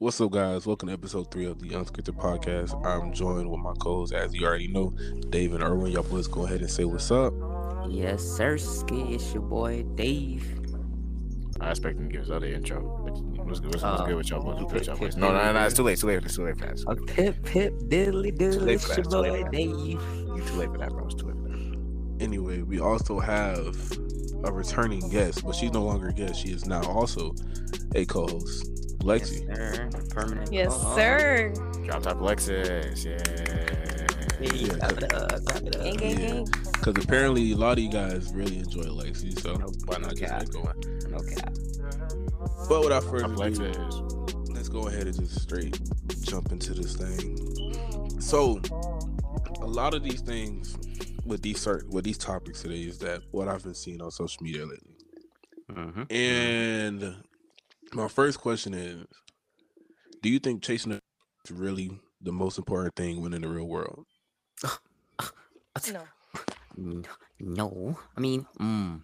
What's up, guys? Welcome to episode three of the Unscripted Podcast. I'm joined with my co-hosts, as you already know, Dave and Erwin. Y'all boys go ahead and say what's up. Yes, sir. Ski, it's your boy Dave. I expect him to give us other intro. What's, what's, what's Uh, good with y'all boys? What's good with y'all boys? Pip, No, no, Pip, no, it's too late. It's too late. It's too late for that. A pip pip diddly diddly, late it's for your that, too late boy for that. Dave. You too late for that, bro. It's too late for that. Anyway, we also have a returning guest, but she's no longer a guest. She is now also a co-host, Lexi. Yes, sir. Permanent. Yes, co-host. sir. Drop top Alexis. Yeah. Hey, Yeah, clap it up, clap it up. Gang, gang, gang. Because apparently a lot of you guys really enjoy Lexi, so No- why not just cap. get going? No cap. But without further ado, let's go ahead and just straight jump into this thing. So, a lot of these things with these certain with these topics today is that what I've been seeing on social media lately. Mm-hmm. And my first question is, do you think chasing a is really the most important thing when in the real world? No. N- No, I mean, mm,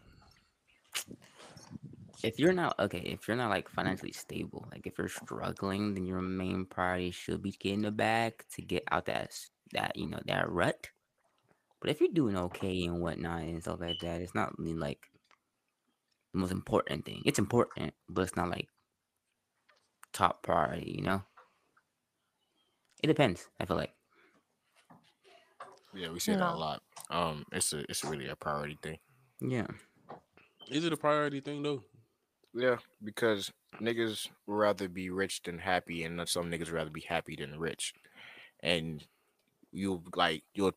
if you're not okay, if you're not like financially stable, like if you're struggling, then your main priority should be getting the bag to get out that that you know that rut. But if you're doing okay and whatnot and stuff like that, it's not really like the most important thing. It's important, but it's not like top priority. You know, it depends. I feel like. Yeah, we say that a lot. Um, it's a it's really a priority thing. Yeah. Is it a priority thing though? Yeah, because niggas would rather be rich than happy, and then some niggas would rather be happy than rich. And you like you'll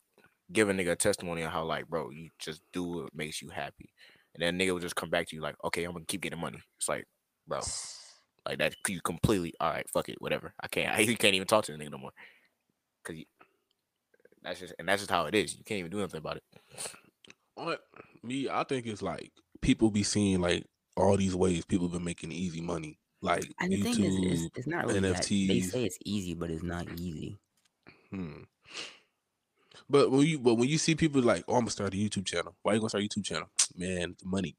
give a nigga a testimony on how like, bro, you just do what makes you happy, and then nigga will just come back to you like, okay, I'm gonna keep getting money. It's like, bro, like that you completely all right, fuck it, whatever. I can't, I you can't even talk to the nigga no more, cause you, that's just and that's just how it is. You can't even do nothing about it. What me, I think it's like people be seeing like all these ways people been making easy money, like And the YouTube. thing is, it's, it's not really that. They say it's easy, but it's not easy. Hmm. But when you but when you see people like, oh, I'm gonna start a YouTube channel. Why you gonna start a YouTube channel? Man, money.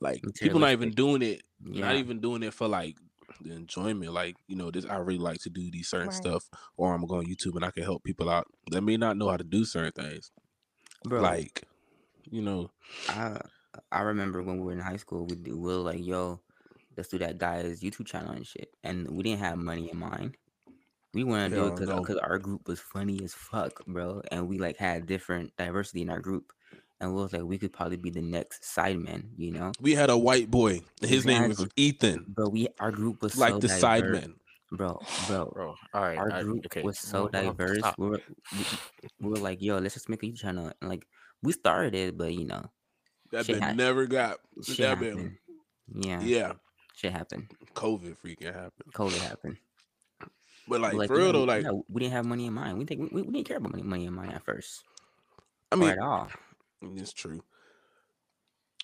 Like people not even doing it, Yeah. not even doing it for like the enjoyment. Like you know, this I really like to do these certain Right. stuff, or I'm gonna go on YouTube and I can help people out that may not know how to do certain things. Bro, Like, you know, I I remember when we were in high school, we, we were like, yo, let's do that guy's YouTube channel and shit. And we didn't have money in mind. We wanted to do it because no. our group was funny as fuck, bro. And we like had different diversity in our group. And we was like, we could probably be the next sidemen, you know? we had a white boy. and His name was Ethan, But we our group was like so the diverse. sidemen. Bro, bro, Bro, all right, our I- group okay, was so hold on, hold on, diverse. stop. We were, we, we were like, yo, let's just make a YouTube channel. And like, we started it, but you know, That Shit been hap- never got. shit That happened. been Yeah, yeah. shit happened. COVID freaking happened. COVID happened. But like, But, for real though, like yeah, we didn't have money in mind. We think we, we, we didn't care about money, money in mind at first. I or mean, at all. It's true.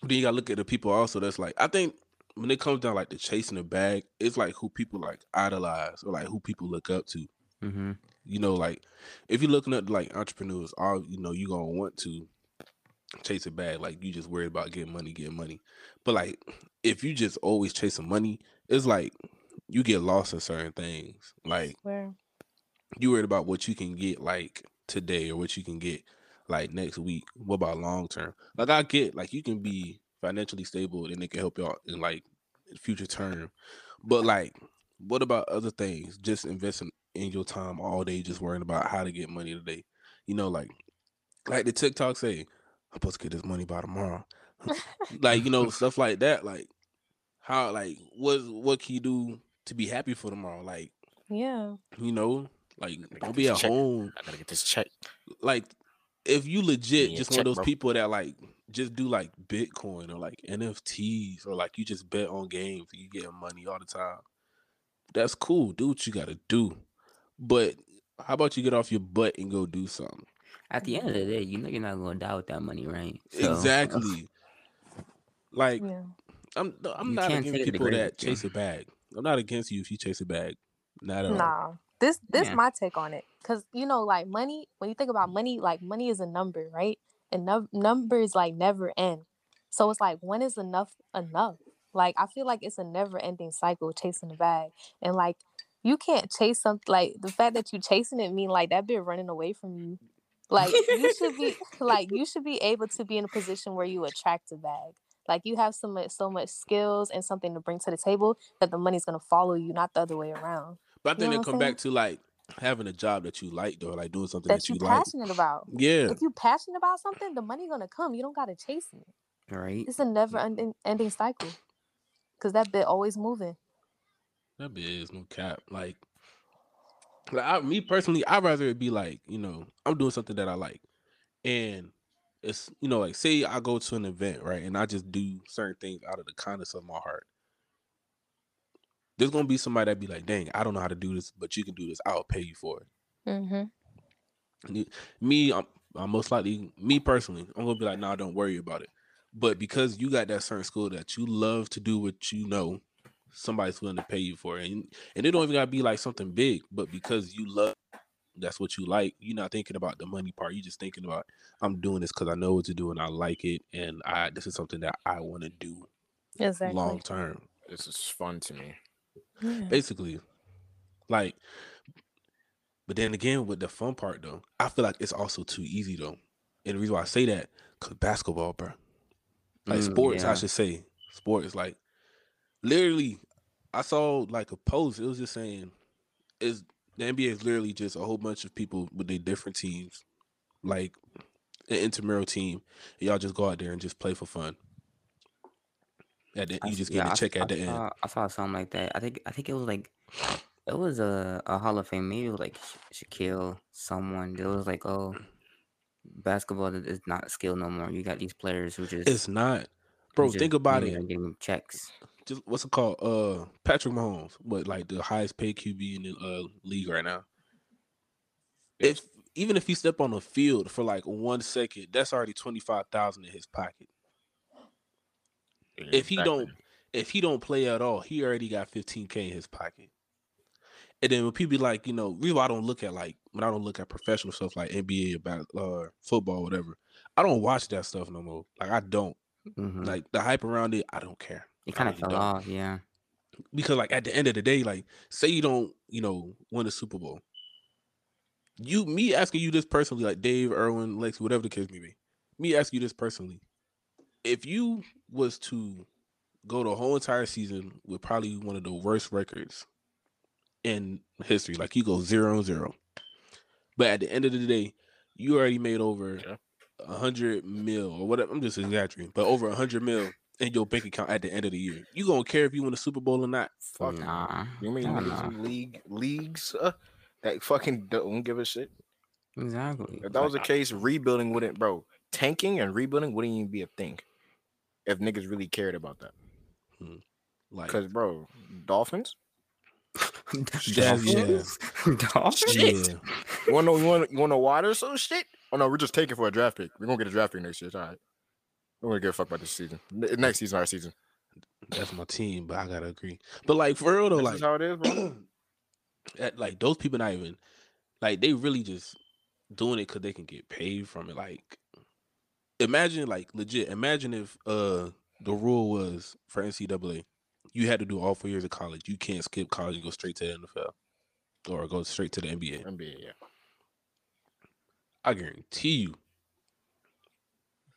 But Then you gotta look at the people also that's like I think when it comes down like to chasing the bag, it's like who people like idolize or like who people look up to. Mm-hmm. You know, like if you're looking at like entrepreneurs, all you know, you're gonna want to chase a bag. Like you just worried about getting money, getting money. But like if you just always chasing money, it's like you get lost in certain things. Like Where? you worried about what you can get like today or what you can get like next week. What about long term? Like I get like you can be financially stable and it can help y'all in like future term. But like what about other things? Just investing in your time all day, just worrying about how to get money today. You know, like like the TikTok say, I'm supposed to get this money by tomorrow. like, you know, stuff like that. Like how like what what can you do to be happy for tomorrow? Like, Yeah. you know, like don't be at check. home I gotta get this check. like if you legit Yeah, just one of those bro. people that like just do like Bitcoin or like NFTs or like you just bet on games and you get money all the time. That's cool. Do what you gotta do. But how about you get off your butt and go do something? At the end of the day, you know you're not gonna die with that money, right? So, exactly. Like Yeah. I'm I'm You not against take it people grave that with you. chase a bag. I'm not against you if you chase a bag. Not at all. Nah. This this Yeah. my take on it. Cause you know, like money, when you think about money, like money is a number, right? And num- numbers like never end. So it's like when is enough enough? Like I feel like it's a never ending cycle chasing the bag. And like you can't chase something like the fact that you chasing it mean like that bit running away from you. Like you should be like you should be able to be in a position where you attract a bag. Like you have so much so much skills and something to bring to the table that the money's gonna follow you, not the other way around. But I You think know they what I'm come back to like having a job that you like though, like doing something That that, you you like. passionate about. Yeah. If you're passionate about something, the money gonna come. You don't gotta chase it. Right? It's a never mm. ending ending cycle. Cause that bit always moving. That bit is no cap. Like, like I, me personally, I'd rather it be like, you know, I'm doing something that I like. And it's, you know, like say I go to an event, right? And I just do certain things out of the kindness of my heart. There's gonna be somebody that be like, dang, I don't know how to do this, but you can do this. I'll pay you for it. Mm-hmm. You- Me, I'm, I'm most likely, me personally, I'm gonna be like, nah, don't worry about it. But because you got that certain skill that you love to do what you know, somebody's willing to pay you for it. And, and it don't even gotta be like something big, but because you love that's what you like, you're not thinking about the money part. You're just thinking about I'm doing this because I know what to do and I like it, and I this is something that I want to do Exactly. long term. This is fun to me. Yeah. Basically. Like but then again with the fun part though, I feel like it's also too easy though. And the reason why I say that, cause basketball, bro. Like Mm, sports, I should say. Sports, like literally, I saw like a post. It was just saying, is the NBA is literally just a whole bunch of people with their different teams, like an intramural team. And y'all just go out there and just play for fun. At the, you just yeah, get I a check I at the end. saw, I saw something like that. I think I think it was like it was a, a Hall of Fame. Maybe it was like Sha- Shaquille, someone. It was like, oh, basketball is is not a skill no more. You got these players who just It's not, who bro. just Think about it. getting checks. just what's it called? Uh, Patrick Mahomes, what like the highest paid QB in the uh, league right now. If even if he step on the field for like one second, that's already twenty five thousand in his pocket. If he don't, if he don't play at all, he already got fifteen k in his pocket. And then when people be like, you know, real, I don't look at like when I don't look at professional stuff like NBA about uh football, whatever. I don't watch that stuff no more. Like I don't hmm like the hype around it. I don't care it I kind of fell don't. off. Yeah. because like at the end of the day, like say you don't, you know, win a Super Bowl. You me asking you this personally, like Dave, Erwin, Lex, whatever the case may be. Me asking you this personally. If you was to go the whole entire season with probably one of the worst records in history, like you go zero and zero. But at the end of the day, you already made over Yeah. a hundred mil or whatever. I'm just exaggerating, but over a hundred mil in your bank account at the end of the year. You gonna care if you win the Super Bowl or not? Fuck. Nah. You mean Hell nah. league leagues uh, that fucking don't give a shit? Exactly. If that was the case, rebuilding wouldn't, bro. Tanking and rebuilding wouldn't even be a thing if niggas really cared about that. Hmm. Like Because, bro, Dolphins. That's- yeah. Dolphins? Dolphins? yeah. You wanna know? You wanna, you wanna know why they're so shit? Oh no, we're just taking for a draft pick. We're gonna get a draft pick next year. It's all right. We're gonna give a fuck about this season. Next season, our season. that's my team, but I gotta agree. But like for real though, This like is how it is, bro. at, like those people not even like they really just doing it because they can get paid from it. Like imagine like legit. Imagine if uh the rule was for NCAA, you had to do all four years of college. You can't skip college and go straight to the NFL or go straight to the NBA. NBA, yeah. I guarantee you,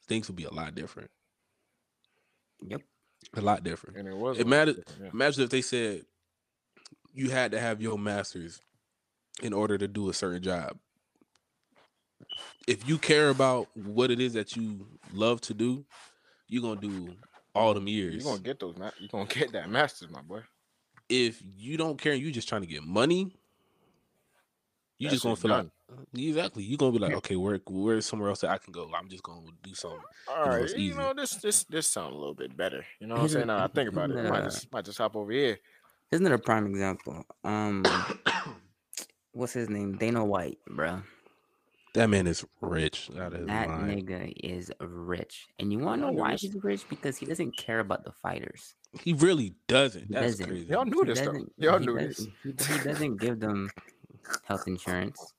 things would be a lot different. Yep. A lot different. And it was. Mattered- yeah. Imagine if they said you had to have your master's in order to do a certain job. If you care about what it is that you love to do, you're gonna do all them years. You're years. gonna get those. Ma- you're gonna get that masters, my boy. if you don't care and you just trying to get money, you That just gonna feel done. like exactly. You're gonna be like, okay, where where's somewhere else that I can go? I'm just gonna do something. All right, know, you easy. know this this this sound a little bit better. You know what I'm saying? Now I think about it. I might just might just hop over here. Here's another prime example. Um, what's his name? Dana White, bro. That man is rich. Out of his That mind. nigga is rich, and you want to know why he's rich? Because he doesn't care about the fighters. He really doesn't. He That's doesn't. crazy. Y'all knew this though. doesn't- Y'all he knew this. He, he doesn't give them health insurance,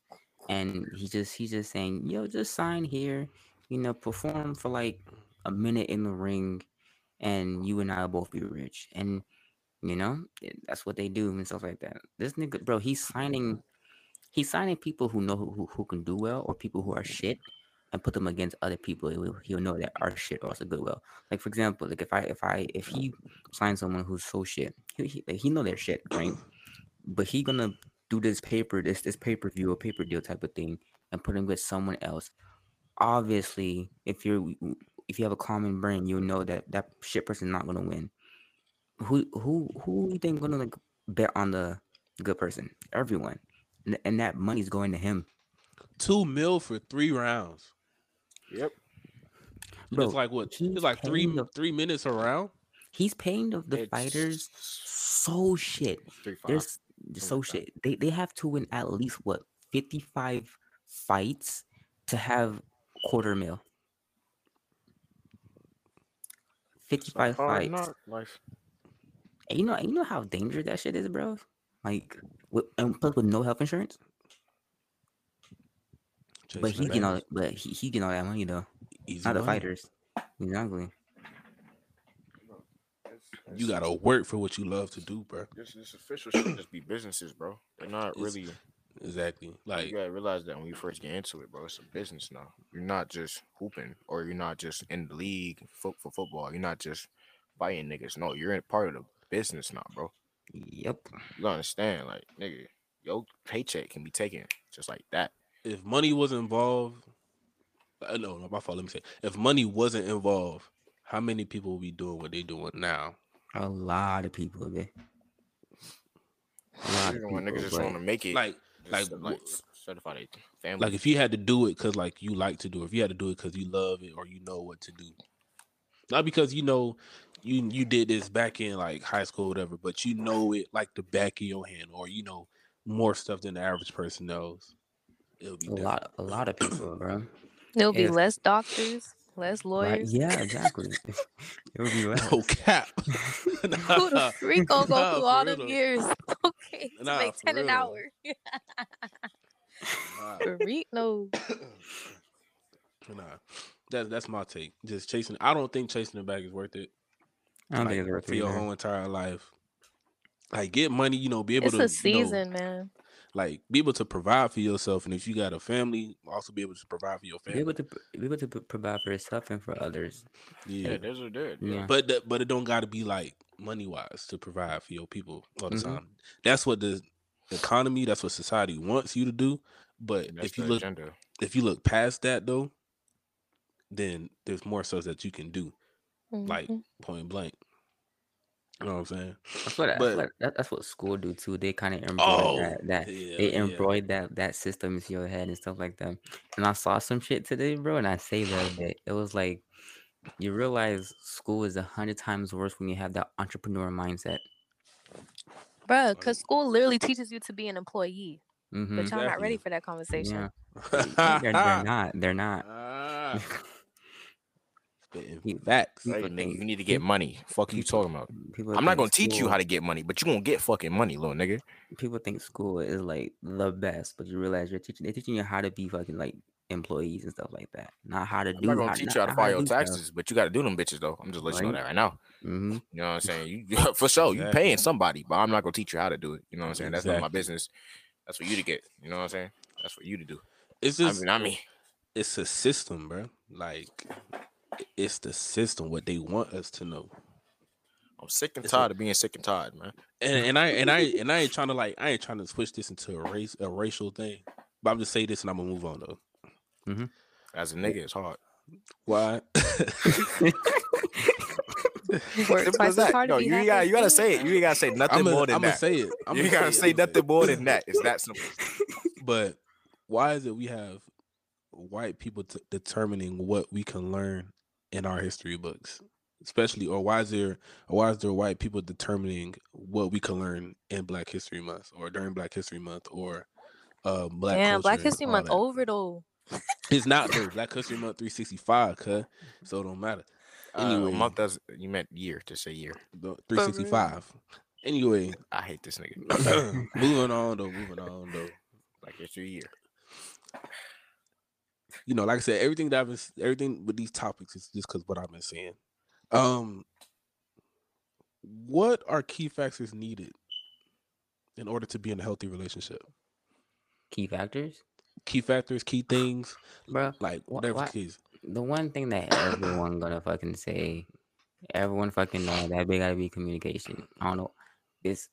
and he just he's just saying, "Yo, just sign here. You know, perform for like a minute in the ring, and you and I will both be rich." And You know, that's what they do and stuff like that. This nigga, bro, he's signing, he's signing people who know who, who, can do well or people who are mm. shit, and put them against other people. He'll, he'll know that are shit or also good well. Like for example, like if I if I if he signs someone who's so shit, he he, like, he know their shit, right? But he gonna do this paper, this this pay per view or paper deal type of thing, and put him with someone else. Obviously, if you're if you have a common brain, you'll know that that shit person's not gonna win. Who who who you think gonna like bet on the good person? Everyone, and, and that money's going to him, Two mil for three rounds. Yep. bro. it's like what? It's like three the- three minutes around. He's paying the, the fighters so shit. Three five. There's so like shit. They they have to win at least what fifty five fights to have quarter mil. Fifty five It's not five fights. knock. And you know you know how dangerous that shit is, bro. Like with, and plus with no health insurance. but he getting all bags. but he, he getting all that money though. Easy Not the money. fighters. Exactly. You gotta work for what you love to do, bro. This this official should just be businesses, bro. They're not It's- really. Exactly. Like you gotta realize that when you first get into it, bro, it's a business now. You're not just hooping, or you're not just in the league for, for football. You're not just fighting niggas. No, you're in part of the business now, bro. Yep. You gotta understand, like nigga, your paycheck can be taken just like that. if money was involved, uh, no, no, my fault. Let me say, if money wasn't involved, how many people would be doing what they're doing now? A lot of people, man. A lot of Even when niggas just want to make it, Like, like, like wh- certify their family. like if you had to do it because like you like to do it, if you had to do it because you love it or you know what to do, not because you know you you did this back in like high school, or whatever, but you know it like the back of your hand, or you know more stuff than the average person knows. It'll be a different. lot, a lot of people, bro. There'll be less doctors, less Right? lawyers. Yeah, exactly. it would be less. No cap. Who the Nah, freak gonna go nah, through all real them years? Okay, to Nah, make for ten an hour. nah. For real, no. Nah, that's that's my take. Just chasing. I don't think chasing the bag is worth it. I don't like, think it's worth for your either. whole entire life. Like get money, you know, be able It's to a you know, season, man. like be able to provide for yourself, and if you got a family, also be able to provide for your Be family. able to be able to provide for yourself and for others. yeah. yeah, those are dead. Yeah. but the, but it don't got to be like money wise to provide for your people all the Mhm. time. That's what the economy, that's what society wants you to do. But that's if you look agenda. if you look past that though, then there's more stuff that you can do, like Mhm. point blank. You know what I'm saying? That's what, But- that's, what that, that's what school do too. They kind of embroid Oh, that, that yeah, they yeah. that that system into your head and stuff like that. And I saw some shit today, bro, and I say that day. It was like you realize school is a hundred times worse when you have that entrepreneur mindset. Bro, because school literally teaches you to be an employee, Mm-hmm. but y'all not ready for that conversation. Yeah, they're, they're not. They're not. Ah, spitting You- facts. people Hey, nigga, think- you need to get money. Fuck you talking about? People I'm not gonna teach you how to get money, but you gonna get fucking money, little nigga. people think school is like the best, but you realize you're teaching they're teaching you how to be fucking like employees and stuff like that. Not how to I'm do not gonna teach you how to file your taxes, but you gotta do them bitches though. I'm just letting you know that right now. Mm-hmm. You know what I'm saying? You for sure, you Exactly. paying somebody, but I'm not gonna teach you how to do it. You know what I'm saying? That's not my business. That's for you to get. You know what I'm saying? That's for you to do. It's I just mean, I mean, it's a system, bro. Like i- it's the system what they want us to know. I'm sick and It's a- tired of being sick and tired, man. And and I and I and I ain't trying to like I ain't trying to switch this into a race a racial thing. But I'm just say this and I'm gonna move on though. Mm-hmm. As a nigga, it's hard. Why? Work Simple as as that. No, you gotta you gotta say it. You ain't gotta say nothing I'm more gonna than I'm gonna that. say it. I'm you gonna gotta it, say I'ma nothing it. more than that. It's that simple. But why is it we have white people t- determining what we can learn in our history books, especially, or why is there, or why is there white people determining what we can learn in Black History Month or during Black History Month or uh, Black Damn, Black History Month that? over though. It's not though. Black History Month 365, cuz so it don't matter. Anyway, Anyway. Uh, month does you meant year to say year. 365. Anyway, I hate this nigga. moving on though, moving on though. like it's your year. You know, like I said, everything that I've been, everything with these topics is just because what I've been saying. Um, what are key factors needed in order to be in a healthy relationship? Key factors, Key factors, key things, bro. like Wha- whatever wha- the. The one thing that everyone gonna fucking say, everyone fucking know that big gotta be communication. I don't know. It's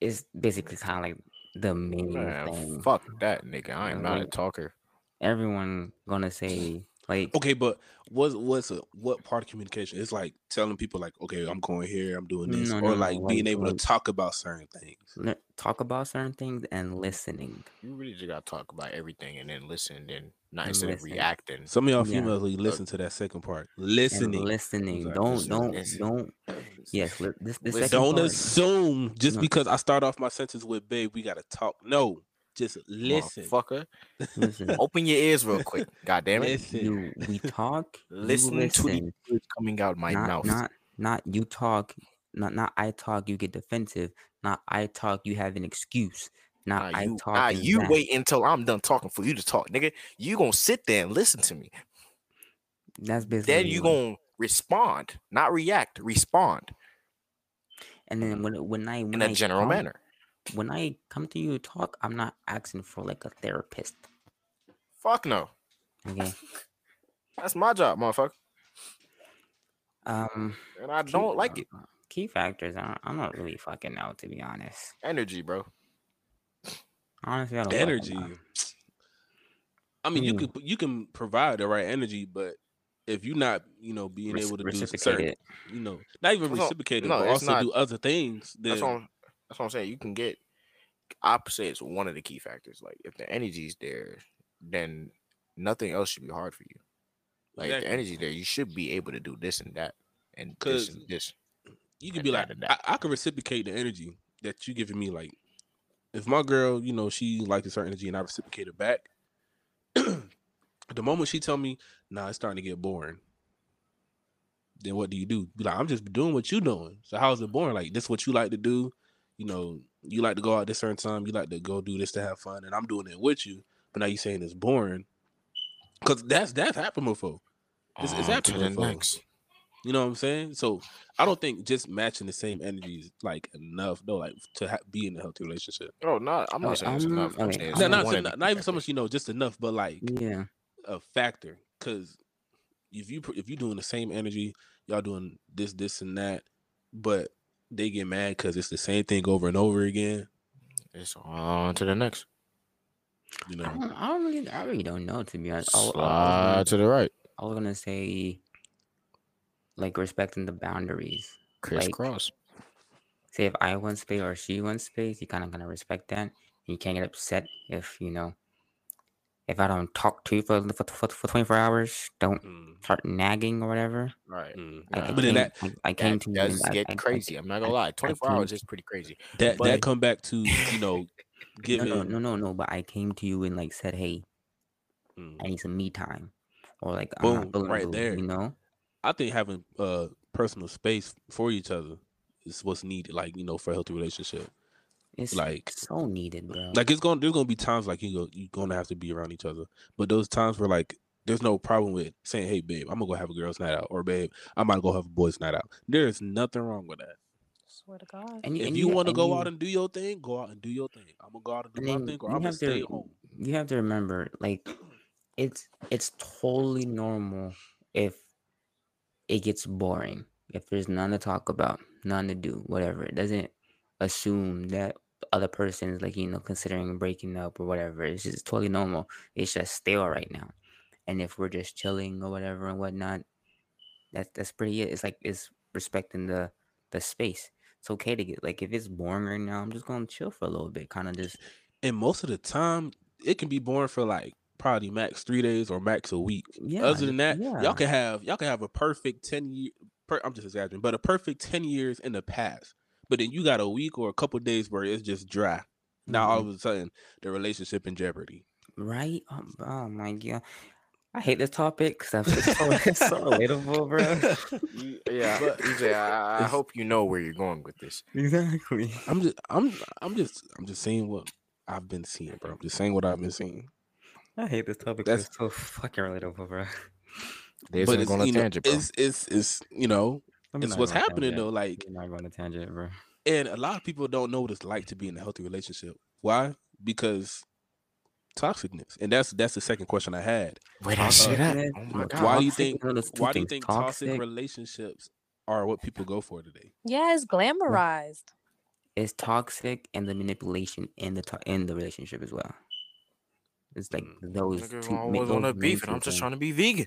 it's basically kind of like the main Man, thing. fuck that nigga. I am not a talker. Everyone gonna say like Okay, but what's what's a what part of communication? It's like telling people like, okay, I'm going here, I'm doing this, No, or no, no, like being like- able like- to talk about certain things. talk about certain things and listening. You really just gotta talk about everything and then listen, then not And instead of reacting. Some of y'all Yeah. females will listen to that second part. And Listening. listening. Don't don't listen. don't. Yes, li- this this Don't part. assume just No. because I start off my sentence with babe, we gotta talk. No, just listen. Fucker. Listen, Open your ears real quick. God damn it. Listen. you we talk. you Listen to the words coming out my not, mouth. Not not you talk. Not not I talk. You get defensive. Not I talk. You have an excuse. Not Nah, I you, talk. nah, you that. wait until I'm done talking for you to talk, nigga. You gonna sit there and listen to me. That's basically. Then you what- gonna respond, not react. Respond And then when when I when in a I general come- manner. When I come to you to talk, I'm not asking for like a therapist. Fuck no. Okay. That's my job, motherfucker. Um. And I key- don't like it. uh, Key factors. I don't, I'm not really fucking know to be honest. Energy, bro. Honestly, I don't fucking energy. know. I mean, you Mm. could you can provide the right energy, but if you're not, you know, being Reci- able to do reciprocate certain, it. you know, not even That's reciprocate it, no, but also not- do other things, then That's what I'm, that's what I'm saying. You can get opposite is one of the key factors. Like if the energy's there, then nothing else should be hard for you. Like Exactly. the energy there, you should be able to do this and that and this and this. you can and be like. I, I can reciprocate the energy that you giving me. Like, if my girl, you know, she likes a certain energy and I reciprocate it back, the moment she tell me, nah, it's starting to get boring. Then what do you do? Be like, I'm just doing what you doing. So how's it boring? Like, this what you like to do? You know, you like to go out this certain time. You like to go do this to have fun, and I'm doing it with you. But now you're saying it's boring, because that's that's happened before. It's- it's On happened to the before. next. You know what I'm saying? So I don't think just matching the same energy is like enough, though, like to ha- be in a healthy relationship. No, not. I'm Oh, not saying it's enough. I'm okay, saying I'm it's No, Um, not, one so- of not, not even so much, you know, just enough, but like Yeah. a factor. Because if you pr- if you doing the same energy, y'all doing this, this, and that, but they get mad because it's the same thing over and over again. It's on to the next. You I know, don't, I don't really, I really don't know to be honest. I, wa- I was Slide gonna- to the right. I was gonna say, like respecting the boundaries. Crisscross. Say if I want space or she wants space, you kind of gonna respect that. You can't get upset if you know, if I don't talk to you for for, for, for 24 hours, don't Mm, start nagging or whatever. right. mm. I, Yeah. I But then that I, I came That to you. and does I- get I- I- crazy. I'm not gonna lie. 24 hours is pretty crazy. that But- that come back to you know No, giving. no, no, no, no. But I came to you and like said, hey, Mm. I need some me time, or like I'm Boom, not right good, there. You know, I think having uh personal space for each other is what's needed. Like you know, for a healthy relationship. It's Like- so needed, bro. like it's gonna there's gonna be times like you go you're gonna have to be around each other. But those times where like there's no problem with saying hey babe i'm gonna go have a girls night out or babe i'm gonna go have a boys night out. There's nothing wrong with that. Swear to God. and if and you want to go you- out and do your thing go out and do your thing. I'm gonna go out and do and my thing or you i'm gonna have stay to home. you have to remember like it's it's totally normal if it gets boring if there's none to talk about none to do whatever. It doesn't assume that other person is like you know considering breaking up or whatever. It's just totally normal. It's just stale right now. And if we're just chilling or whatever and whatnot that's that's pretty it. It's like it's respecting the the space. It's okay to get like if it's boring right now i'm just gonna chill for a little bit kind of just and most of the time it can be boring for like probably max three days or max a week. Yeah other than that yeah. y'all can have y'all can have a perfect 10 year per, i'm just exaggerating but a perfect 10 years in the past but then you got a week or a couple days where it's just dry now all Mhm. of a sudden the relationship in jeopardy Right? Oh, oh my god. I hate this topic because it's so, it's so relatable, bro. You- yeah, But- EJ, I, I hope you know where you're going with this. Exactly. i'm just i'm i'm just i'm just saying what i've been seeing bro i'm just saying what i've been seeing I hate this topic. That's- It's so fucking relatable, bro. There's but it's, going on you know, tangent, bro. it's it's it's you know Let me it's what's go on a happening tangent. though. Like, We're not going to tangent, bro. and a lot of people don't know what it's like to be in a healthy relationship. Why? Because toxicness, and that's that's the second question I had. Wait, I see that. Toxicness, Oh my god. Why do you think? know those two Why do you think toxic toxic relationships are what people go for today? Yeah, it's glamorized. It's toxic and the manipulation in the to- in the relationship as well. It's like Mm. those Nigga two. always on a beef, and I'm just trying to be vegan.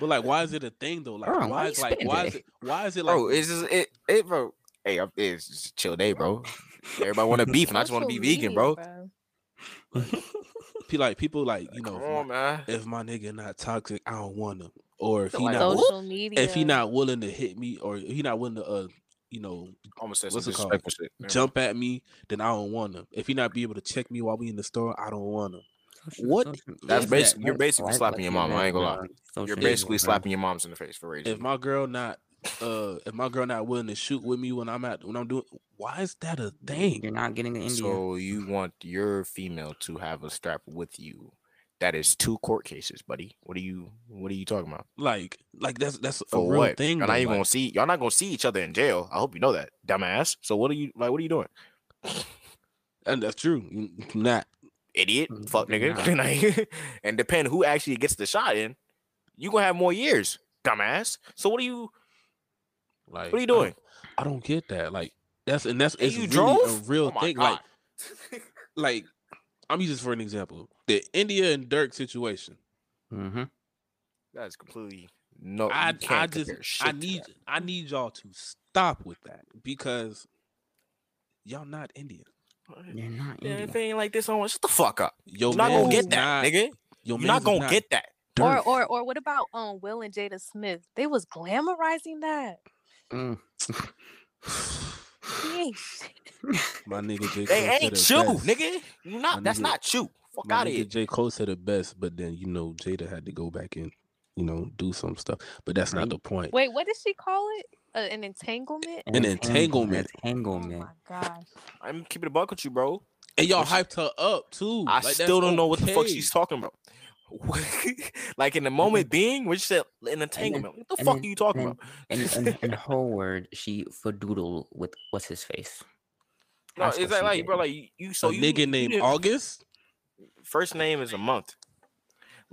But like, why is it a thing though? Like, Bro, why why you is like, why is today? it, why is it like, Bro, it's just it, it, bro. Hey, I'm- it's just a chill day, bro. Everybody want to beef, and I just want to be vegan, media, bro. pe- like people like you know, Come if on, my, man. if my nigga not toxic, I don't want him. Or if he Like, not, Social media. if he not willing to hit me, or he not willing to, uh, you know, Almost What's it called? shit. Jump at me, then I don't want him. If he not be able to check me while we in the store, I don't want him. What That's is basically that? you're basically slapping your mom. I ain't gonna lie. You're basically slapping your moms in the face for raging. If my girl not, uh, if my girl not willing to shoot with me when I'm at when I'm doing, why is that a thing? You're not getting an India. So you want your female to have a strap with you? That is two court cases, buddy. What are you? What are you talking about? Like, like that's that's a real what? thing. Y'all not even like- gonna see. Y'all not gonna see each other in jail. I hope you know that, dumbass. So what are you like? What are you doing, and that's true. Not idiot? Mm, Fuck nigga. Like, and depend who actually gets the shot in, you gonna have more years, dumbass. So what are you? like What are you doing? I don't get that. Like that's and that's And it's you really drove? a real Oh thing. God. Like, like I'm using this for an example. The India and Durk situation. hmm that is completely no. I I just I need. I need y'all to stop with that because y'all not Indian. You're not Yeah, if it ain't like this, on shut the fuck up. Your You're not gonna get that, not- nigga. Your You're not gonna get that. Or or or what about um Will and Jada Smith? They was glamorizing that. Mm. He ain't shit. my nigga J. Cole They ain't it you, best. nigga. You not. My that's nigga- not you. Fuck out of here. J. Cole said it best, but then you know Jada had to go back and you know do some stuff. But that's not the point. Wait, what did she call it? Uh, an entanglement? An entanglement. Entanglement. Oh Entanglement. my gosh. I'm keeping a buck with you, bro. And y'all hyped her up too. I Like, still don't know what the fuck she's talking about. like in the moment being, when she said an entanglement, what the fuck then- are you talking and about? And in, in her word, she fadoodle with what's his face. No, That's is what that like, did. bro? Like you, you so a you, nigga you named didn't- August. First name is a month.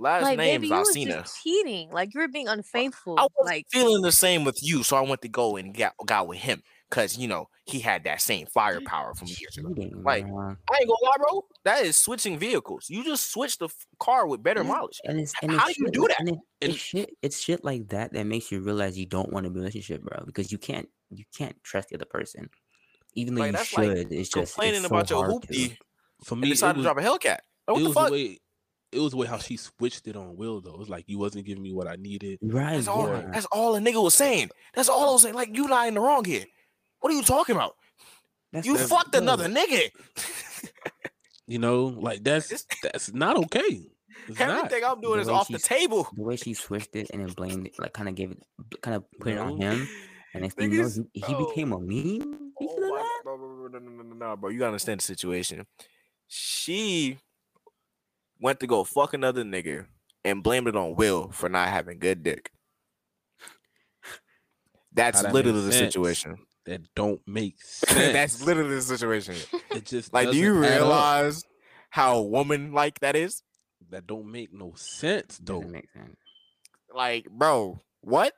Last like, name baby, is you was Alsina. just cheating. Like you were being unfaithful. I was like feeling the same with you, so I went to go and got got with him because you know he had that same firepower from years ago. Like, bro. I ain't gonna lie, bro. That is switching vehicles. You just switch the f- car with better Yeah, mileage. And it's, and How it's do you do that? And it, And- it's shit. It's shit like that that makes you realize you don't want to be in a relationship, bro. Because you can't. You can't trust the other person, even though Like, you that's should. like it's just Complaining it's so about your hard to. hoopty For me, it decided to drop a Hellcat. Like, what the fuck? the way. It was the way how she switched it on Will though. It was like you wasn't giving me what I needed. Right. That's all. yeah. That's all a nigga was saying. That's all I was saying. Like you not in the wrong here. What are you talking about? That's You that's fucked good. another nigga. You know, like that's This- that's not okay. It's not. Everything I'm doing The is way off the table. The way she switched it and then blamed it, like kind of gave it, kind of put it on him, and if you know, he, he oh. became a meme. Oh because of my that? bro, bro, bro, no, no, no, no, no, bro. You gotta understand the situation. She went to go fuck another nigga and blamed it on Will for not having good dick. That's that literally the sense. situation. That don't make sense. That's literally the situation. it just Like, do you doesn't up. realize how woman like that is? that don't make no sense though. Doesn't make sense. Like, bro, what?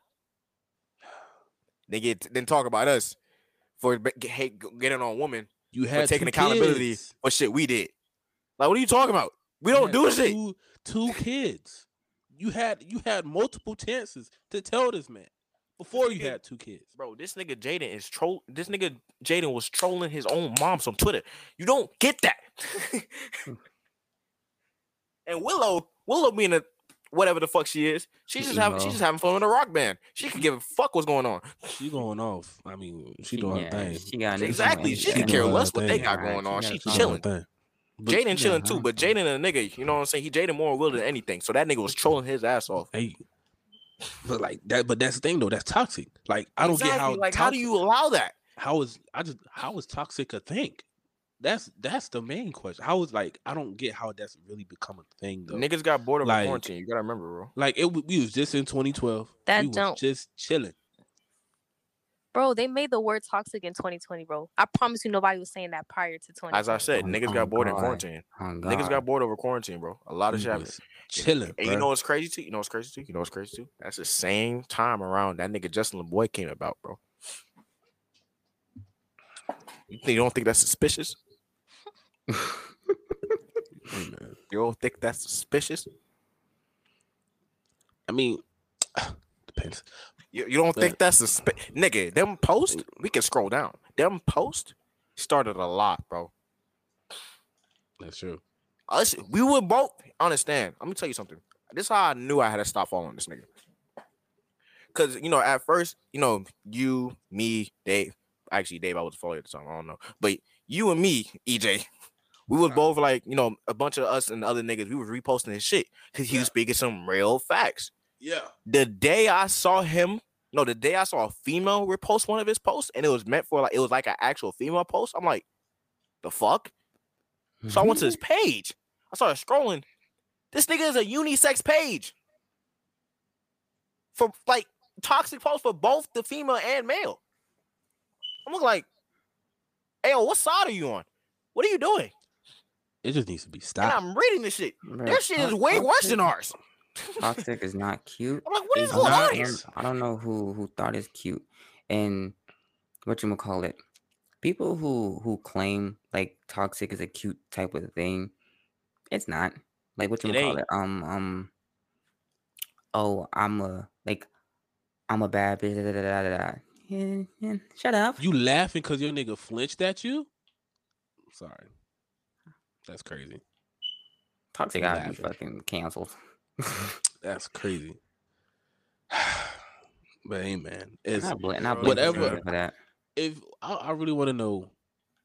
They get then talk about us for be- get- hate getting on women You had taking accountability kids. for shit we did. Like, what are you talking about? We don't had do shit. Two, two kids. You had you had multiple chances to tell this man before you nigga- had two kids. Bro, this nigga Jaden is troll. This nigga Jaden was trolling his own moms on Twitter. You don't get that. and Willow, Willow being a whatever the fuck she is, she's just having she's just having fun with a rock band. She can give a fuck what's going on. She going off. I mean, she, She- doing yeah, her thing. She got Exactly. Instagram, She yeah, can care less what they got going on. got She's She chilling. Thing. But, Jaden yeah, chilling too, but Jaden and a nigga, you know what I'm saying? He Jaden more Will than anything. So that nigga was trolling his ass off. hey, but like that. But that's the thing though. That's toxic. Like I don't get how. Exactly, like how do you allow that? How is I just how is toxic a thing? That's that's the main question. How is like I don't get how that's really become a thing though. Niggas got bored of Like- quarantine. You gotta remember, bro. Like it, w- we was just in 2012. That we don't- just chilling. Bro, they made the word toxic in 2020, bro. I promise you, nobody was saying that prior to 2020. As I said, Oh, niggas oh got bored in quarantine. Oh, Niggas got bored over quarantine, bro. A lot of We shit happened. chilling. And you know what's crazy too? You know what's crazy too? You know what's crazy too? That's the same time around that nigga Justin Laboy came about, bro. You think you don't think that's suspicious? You don't think that's suspicious? I mean, depends. You, you don't think that's suspicious? Nigga, them post, we can scroll down. Them post started a lot, bro. That's true. Us, we were both understand. Let me tell you something. This is how I knew I had to stop following this nigga. Cause you know, at first, you know, you, me, Dave. Actually, Dave, I was following at the time. I don't know, but you and me, EJ, we was both like, you know, a bunch of us and other niggas. We was reposting his shit because he was speaking some real facts. Yeah. The day I saw him, no, the day I saw a female repost one of his posts, and it was meant for like it was like an actual female post. I'm like, the fuck? So I went to his mm-hmm. page. I started scrolling. This nigga is a unisex page. For like toxic posts for both the female and male. I'm looking like, hey, yo, what side are you on? What are you doing? It just needs to be And stopped. I'm reading this shit. Bro, That shit is way worse than ours. Toxic is not cute. I'm like, what is going don't- on I don't- know who who thought it's cute, and what you call it. People who who claim like toxic is a cute type of thing, it's not. Like what you call it. Um um. Oh, I'm a like, I'm a bad bitch. Da, da, da, da, da. Yeah, yeah, shut up. You laughing because your nigga flinched at you? Sorry. That's crazy. Toxic be fucking canceled. That's crazy. but hey, man, it's Not bl- not whatever. for that. if I, I really want to know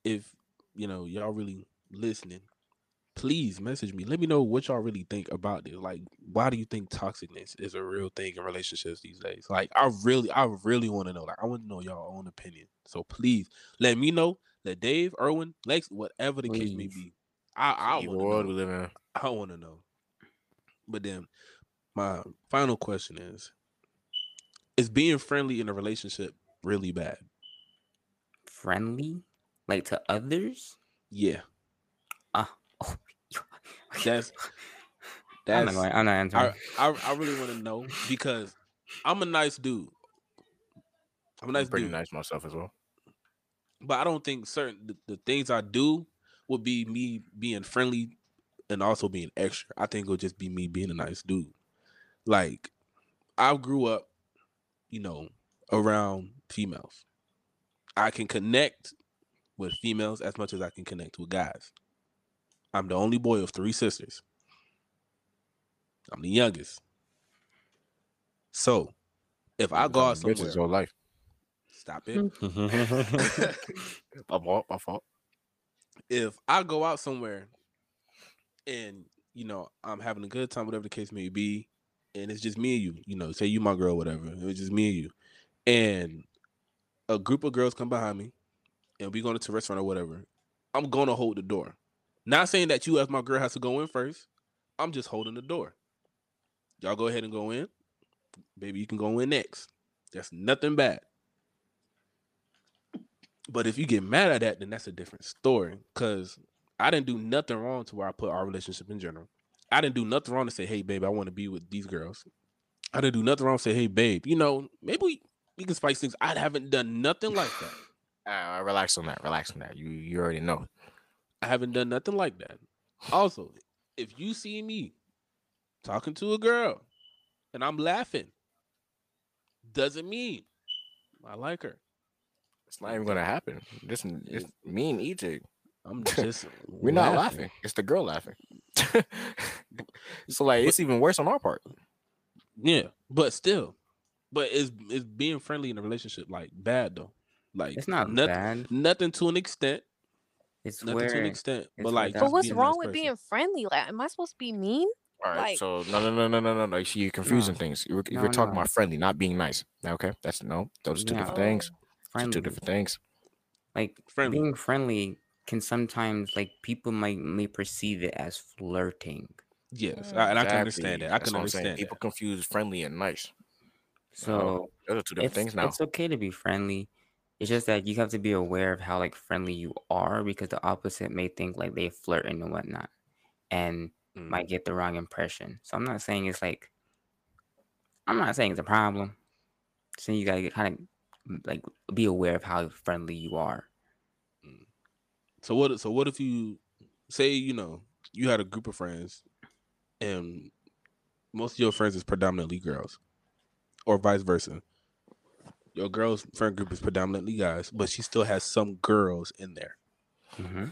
if you know y'all really listening. Please message me. Let me know what y'all really think about this. Like, why do you think toxicness is a real thing in relationships these days? Like, I really, I really want to know. Like, I want to know y'all own opinion. So please let me know. Let Dave, Erwin, Lex, whatever the case may be. I, I want to know. we live in. I want to know. But then my final question is is being friendly in a relationship really bad? Friendly, like to others. Yeah. Ah, oh, That's I'm that's not going. I'm not answering. I, I I really want to know because I'm a nice dude. I'm a I'm nice pretty dude, nice myself as well. but I don't think certain the, the things I do would be me being friendly and also being extra. I think it'll just be me being a nice dude. Like I grew up, you know, around females. I can connect with females as much as I can connect with guys. I'm the only boy of three sisters. I'm the youngest. So, if I go out Bitches somewhere, whole life. stop it. Mm-hmm. my fault. My fault. if I go out somewhere and you know I'm having a good time, whatever the case may be, and it's just me and you, you know, say you my girl, whatever, it was just me and you, and a group of girls come behind me, and we going to a restaurant or whatever, I'm gonna hold the door. Not saying that you as my girl has to go in first. I'm just holding the door. Y'all go ahead and go in. Baby, you can go in next. That's nothing bad. But if you get mad at that, then that's a different story. Cause I didn't do nothing wrong to where I put our relationship in general. I didn't do nothing wrong to say, hey, babe, I want to be with these girls. I didn't do nothing wrong to say, hey, babe, you know, maybe we, we can spice things. I haven't done nothing like that. Uh, relax on that. Relax on that. You you already know. I haven't done nothing like that. Also, if you see me talking to a girl and I'm laughing, doesn't mean I like her. It's not even gonna happen. This it's me and EJ. I'm just We're not laughing. It's the girl laughing. so like it's even worse on our part. Yeah, but still, but is is being friendly in a relationship like bad though? Like it's not nothing, bad. nothing to an extent, It's nothing where to an extent, but like. But what's wrong nice with person. being friendly? Like, am I supposed to be mean? All right. Like- so no no no no no no no. You see, you're confusing No. things. You're, No, you're talking no. about friendly, not being nice. Okay, that's no. Those are two Yeah. different things. Those are friendly. two different things. Like Friendly. being friendly can sometimes like people might may perceive it as flirting. Yes, I, and I can understand that. I That's can what I'm understand People that. confuse friendly and nice. So Those are two different it's, things now. it's okay to be friendly. It's just that you have to be aware of how like friendly you are because the opposite may think like they flirting and whatnot, and Mm. might get the wrong impression. So I'm not saying it's like I'm not saying it's a problem. So you gotta get kind of like be aware of how friendly you are. So what? So what if you say you know you had a group of friends, and most of your friends is predominantly girls, or vice versa. Your girl's friend group is predominantly guys, but she still has some girls in there. Mm-hmm.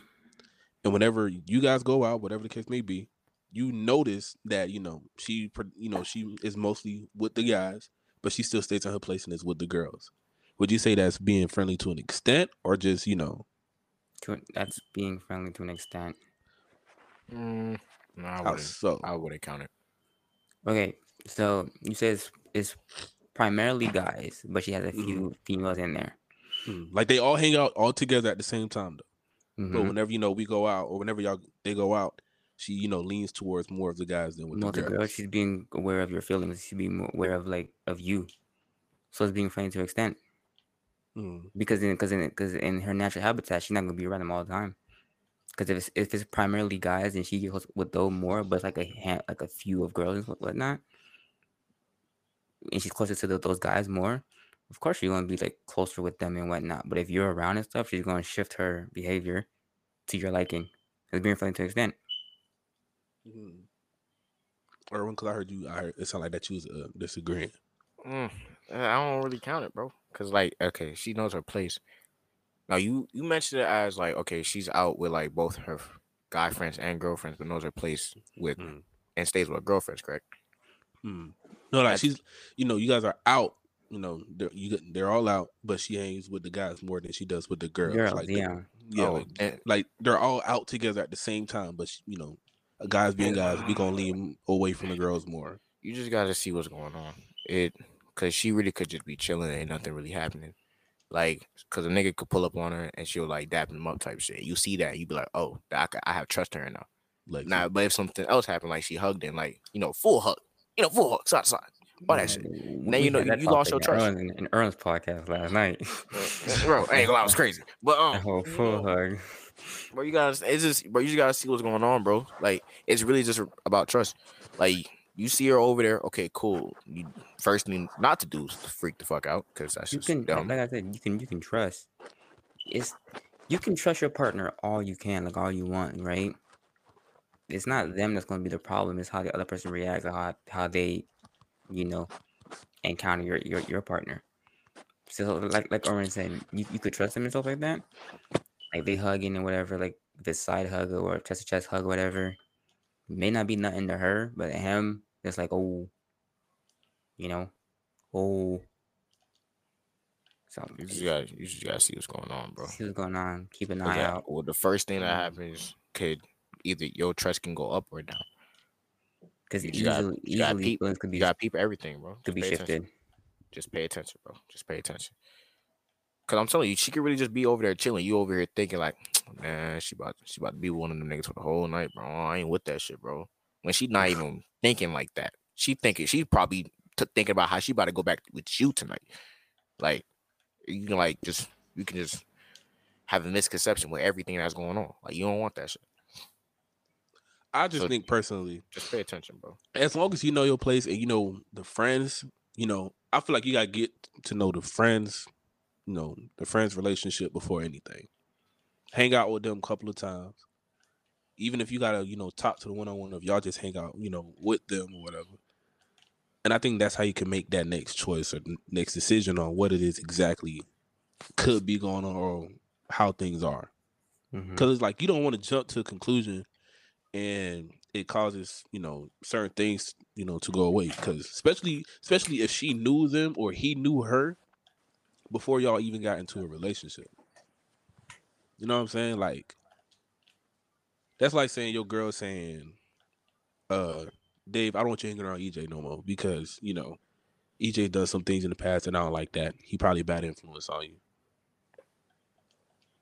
And whenever you guys go out, whatever the case may be, you notice that you know she, you know, she is mostly with the guys, but she still stays in her place and is with the girls. Would you say that's being friendly to an extent, or just you know, To that's being friendly to an extent. Mm, no, I wouldn't. so? I wouldn't count it. Okay, so you say it's, it's primarily guys, but she has a Mhm. few females in there. Mm, Like they all hang out all together at the same time though. But Mhm. whenever you know we go out, or whenever y'all they go out, she you know leans towards more of the guys than with Most the of girls. the girls, she's being aware of your feelings. She's being more aware of like of you. So it's being friendly to an extent Mm, because in because in because in her natural habitat, she's not gonna be around them all the time. Because if it's, if it's primarily guys, and she goes with those more, but like a hand, like a few of girls and whatnot, and she's closer to the, those guys more. Of course, she's gonna be like closer with them and whatnot. But if you're around and stuff, she's gonna shift her behavior to your liking. It's being friendly to an extent. mm. Erwin, because I heard you, I heard it sounded like that you was uh, disagreeing. Mm, I don't really count it, bro. Cause like, okay, she knows her place. Now you you mentioned it as like, okay, she's out with like both her guy friends and girlfriends, but knows her place with Mm. and stays with her girlfriends, correct? Mm. No, like That's- she's, you know, you guys are out. You know, they're you they're all out, but she hangs with the guys more than she does with the girls. Girls, like the- yeah. yeah, Oh, like, and- like they're all out together at the same time, but she, you know, guys being guys, we gonna lean away from the girls more. you just gotta see what's going on. It cause she really could just be chilling and nothing really happening. Like, cause a nigga could pull up on her and she'll like dap him up type shit. You see that, you be like, oh, I, I have trust in her now. Like, Nah, but if something else happened, like she hugged him, like you know, full hug, you know, full hug, side side, all that shit. Now you know, you lost your trust. in, in Erwin's podcast last night. bro, I ain't gonna lie, it was crazy. But um, whole you full know, hug. bro, you guys, it's just, bro, you just gotta see what's going on, bro. Like, it's really just about trust. Like, you see her over there, okay, cool. You first thing not to do is to freak the fuck out, because that's You just can, like- dumb. like I said, you can you can trust. It's you can trust your partner all you can, like all you want, right? It's not them that's going to be the problem. It's how the other person reacts, how how they, you know, encounter your your, your partner. So like like Erwin said, you, you could trust them and stuff like that. Like they hugging and whatever, like it's side hug or chest to chest hug, whatever. May not be nothing to her, but him, it's like oh, you know, oh. So You just gotta, you just gotta see what's going on, bro. see what's going on. Keep an eye out. Well, the first thing that um, happens could either your trust can go up or down. Because you just gotta- easily, you gotta easily peep- could be You gotta peep everything, bro. could be pay attention. Just pay attention, bro. Just pay attention. Cause I'm telling you, she could really just be over there chilling. You over here thinking like, man, she about she about to be one of them niggas for the whole night, bro. I ain't with that shit, bro. When she not even thinking like that, she thinking she probably t- thinking about how she about to go back with you tonight. Like you can like just you can just have a misconception with everything that's going on. Like you don't want that shit. I just So- think personally, Just pay attention, bro. as long as you know your place and you know the friends, you know, I feel like you gotta get to know the friends, you know, the friends relationship before anything. Hang out with them a couple of times. Even if you gotta, you know, talk to the one on one of y'all just hang out, you know, with them or whatever. And I think that's how you can make that next choice or next decision on what it is exactly could be going on or how things are. Mm-hmm. Because it's like you don't want to jump to a conclusion and it causes you know certain things you know to go away because especially especially if she knew them or he knew her before y'all even got into a relationship you know what i'm saying like that's like saying your girl saying uh dave i don't want you hanging around ej no more because you know ej does some things in the past and i don't like that. He probably a bad influence on you.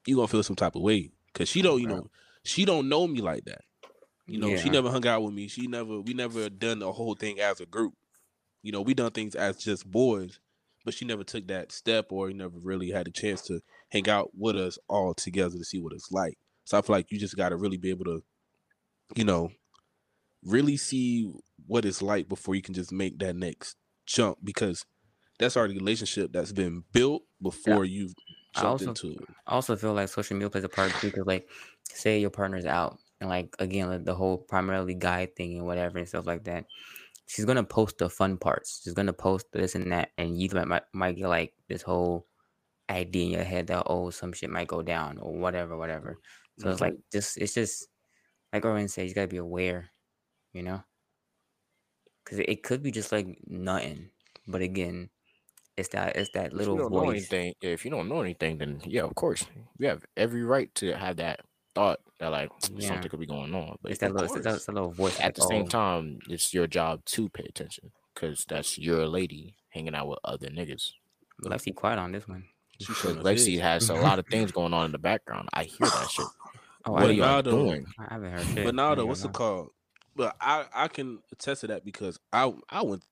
You gonna feel some type of way because she don't you know she don't know me like that. You know she never hung out with me. She never we never done the whole thing as a group. You know we done things as just boys but she never took that step or never really had a chance to hang out with us all together to see what it's like. So I feel like you just got to really be able to, you know, really see what it's like before you can just make that next jump because that's already a relationship that's been built before you've I jumped also- into it. I also feel like social media plays a part too, because like, say your partner's out, and like again, like the whole primarily guy thing and whatever and stuff like that. She's gonna post the fun parts. She's gonna post this and that, and you might might, might get like this whole idea in your head that oh some shit might go down or whatever, whatever. So it's like mm-hmm. just it's just like Erwin said, you gotta be aware, you know, because it, could be just like nothing, but again, it's that it's that If you little know voice. anything, if you don't know anything, then yeah, of course, you have every right to have that thought that like Yeah. something could be going on. But It's that little, course, it's that little voice. at like, the same "Oh, time, it's your job to pay attention because that's your lady hanging out with other niggas. Let's quiet on this one. Because Lexi has a lot of things going on in the background. I hear that shit. Oh, What are y'all doing? I haven't heard shit. But now I though, ain't what's it gonna called? But I I can attest to that because I I went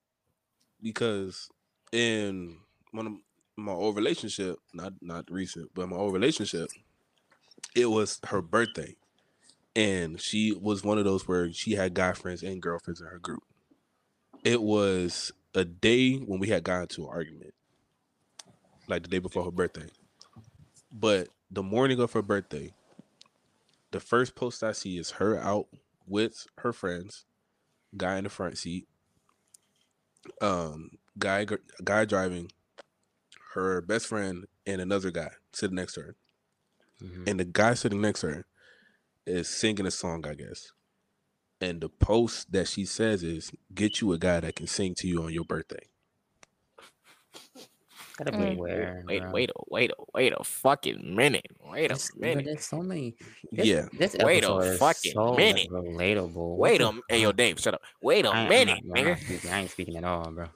because in one of my old relationship, not not recent, but my old relationship, it was her birthday, and she was one of those where she had guy friends and girlfriends in her group. It was a day when we had gotten to an argument, like the day before her birthday. But the morning of her birthday, the first post I see is her out with her friends, guy in the front seat, um, guy guy driving, her best friend and another guy sitting next to her, Mhm. and the guy sitting next to her is singing a song, I guess. And the post that she says is, "Get you a guy that can sing to you on your birthday." Gotta be Mm. aware. Wait, bro. wait, a, wait, a, wait a fucking minute. Wait a There's- minute. There's so many. This, Yeah, This Wait a fucking so, minute. relatable. Wait a What hey yo. Dave, shut up. Wait a I ain't- I'm minute, not- I'm not speaking. I ain't speaking at all, bro.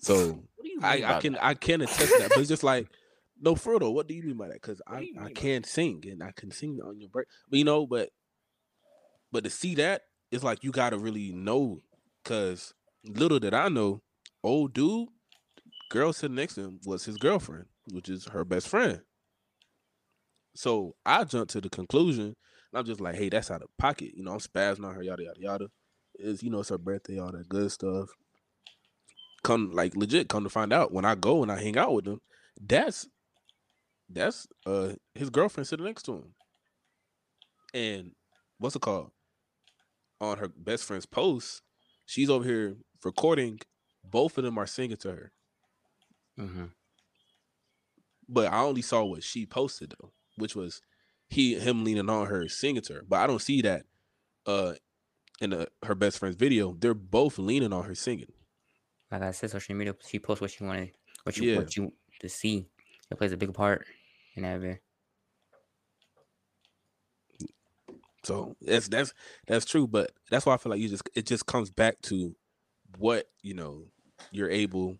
so What do you mean I, I can that? I can attest to that, but it's just like, no, Frodo, what do you mean by that? Because I, I mean by can sing and I can sing on your birthday, but you know, but but to see that, it's like you gotta really know. Because little did I know, old dude, girl sitting next to him was his girlfriend, which is her best friend. So I jumped to the conclusion, and I'm just like, hey, that's out of pocket. You know, I'm spazzing on her, yada yada yada. Is you know it's her birthday, all that good stuff come like legit come to find out when I go and I hang out with them, that's that's uh his girlfriend sitting next to him. And what's it called? On her best friend's post, she's over here recording. Both of them are singing to her. Hmm But I only saw what she posted though, which was he him leaning on her singing to her. But I don't see that uh in the, her best friend's video. They're both leaning on her singing. Like I said, social media. She posts what she wanted, what you Yeah. what you to see. It plays a big part in that. bit. So that's that's that's true, but that's why I feel like you just it just comes back to what you know you're able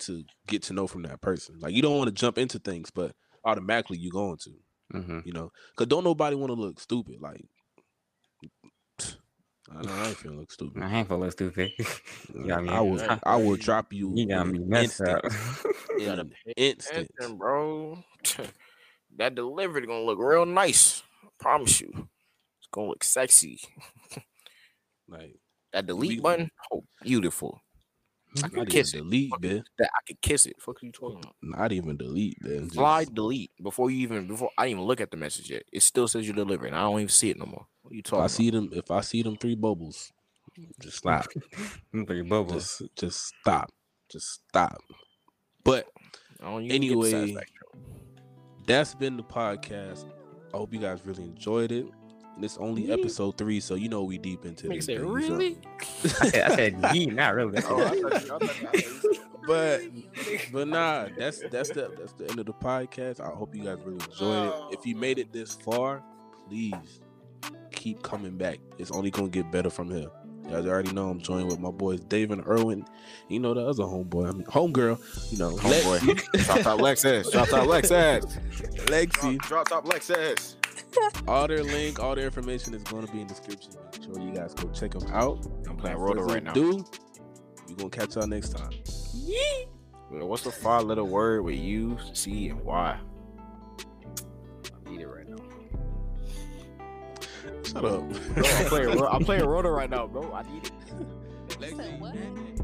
to get to know from that person. Like you don't want to jump into things, but automatically you're going to, Mm-hmm. you know, because don't nobody want to look stupid. Like I know I ain't feeling look stupid. My handful of stupid. you got me. I will I will drop you. You got me messed instant. up. You In pay instant. bro. that delivery gonna look real nice. I promise you. It's gonna look sexy. Like That delete We- button, oh, beautiful. I not can even kiss it. delete, Fuck man. That I could kiss it. Fuck are you talking about? Not even delete, man. Just- Slide delete before you even before I even look at the message yet. It still says you're delivering. I don't even see it no more. What are you If talking I about? see them, if I see them three bubbles, just stop. Three bubbles. just just stop just stop but I don't even get the anyway, satisfaction. that's been the podcast i hope you guys really enjoyed it and it's only Really? episode three so you know we deep into Nigga this said, thing, so- really? I said, I said, ye, not really. Oh, I thought you- I thought you- but but nah that's that's the that's the end of the podcast i hope you guys really enjoyed it if you made it oh. this far please keep coming back it's only gonna get better from here you guys already know i'm joined with my boys dave and erwin you know the other homeboy i mean homegirl you know Homeboy. Drop top Lexus. Drop top Lexus. Lexi Drop top Lexus. All their link, all their information is going to be in the description. Make sure you guys go check them out. I'm playing Roto right now. ado, We're gonna catch y'all next time. Well, What's the five letter word with U, C, and Y? I need it right now. Shut up. Bro, I'm playing. I'm playing Roto right now, bro. I need it.